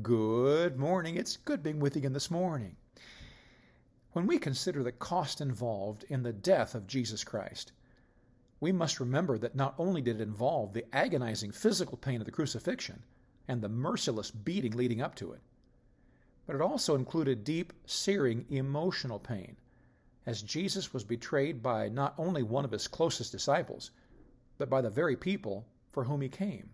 Good morning. It's good being with you again this morning. When we consider the cost involved in the death of Jesus Christ, we must remember that not only did it involve the agonizing physical pain of the crucifixion and the merciless beating leading up to it, but it also included deep, searing emotional pain, as Jesus was betrayed by not only one of his closest disciples, but by the very people for whom he came.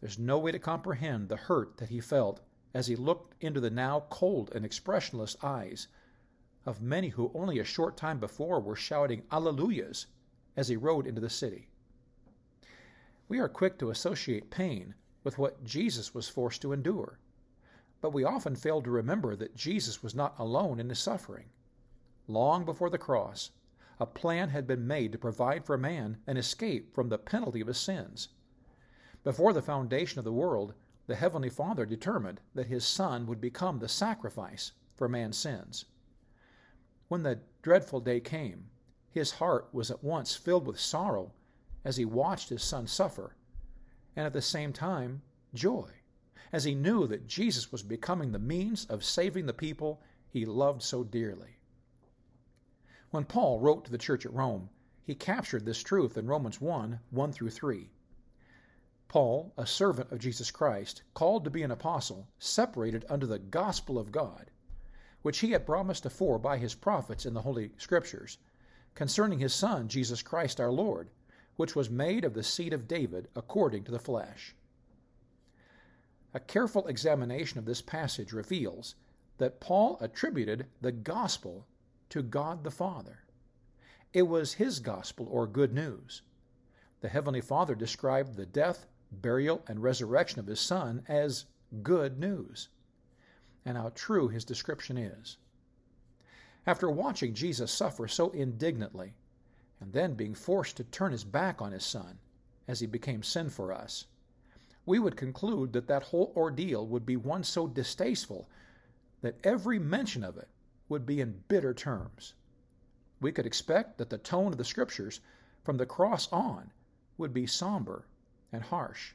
There's no way to comprehend the hurt that he felt as he looked into the now cold and expressionless eyes of many who only a short time before were shouting Alleluias as he rode into the city. We are quick to associate pain with what Jesus was forced to endure, but we often fail to remember that Jesus was not alone in his suffering. Long before the cross, a plan had been made to provide for man an escape from the penalty of his sins. Before the foundation of the world, the Heavenly Father determined that his Son would become the sacrifice for man's sins. When the dreadful day came, his heart was at once filled with sorrow as he watched his son suffer, and at the same time joy, as he knew that Jesus was becoming the means of saving the people he loved so dearly. When Paul wrote to the church at Rome, he captured this truth in Romans 1 1 through 3. Paul, a servant of Jesus Christ, called to be an apostle, separated under the gospel of God, which he had promised afore by his prophets in the Holy Scriptures, concerning his Son, Jesus Christ our Lord, which was made of the seed of David according to the flesh. A careful examination of this passage reveals that Paul attributed the gospel to God the Father. It was his gospel or good news. The Heavenly Father described the death, burial, and resurrection of his Son as good news and how true his description is. After watching Jesus suffer so indignantly, and then being forced to turn his back on his Son as he became sin for us, we would conclude that that whole ordeal would be one so distasteful that every mention of it would be in bitter terms. We could expect that the tone of the Scriptures from the cross on would be somber and harsh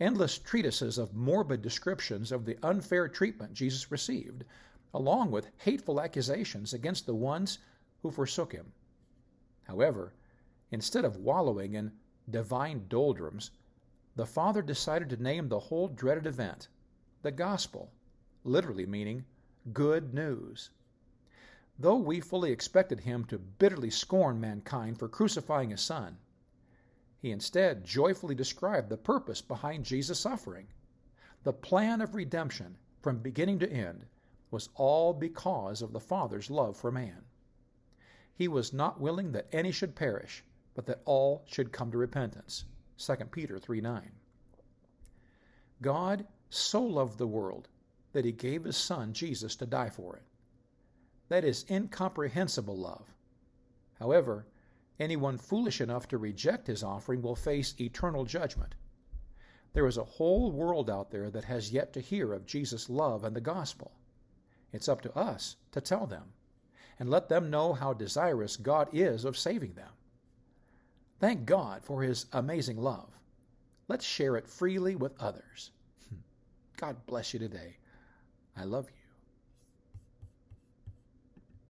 endless treatises of morbid descriptions of the unfair treatment Jesus received, along with hateful accusations against the ones who forsook him. However, instead of wallowing in divine doldrums, the Father decided to name the whole dreaded event the gospel, literally meaning good news. Though we fully expected him to bitterly scorn mankind for crucifying his son, he instead joyfully described the purpose behind Jesus' suffering. The plan of redemption, from beginning to end, was all because of the Father's love for man. He was not willing that any should perish, but that all should come to repentance. 2 Peter 3 9. God so loved the world that he gave his Son Jesus to die for it. That is incomprehensible love. However, Anyone foolish enough to reject his offering will face eternal judgment. There is a whole world out there that has yet to hear of Jesus' love and the gospel. It's up to us to tell them and let them know how desirous God is of saving them. Thank God for his amazing love. Let's share it freely with others. God bless you today. I love you.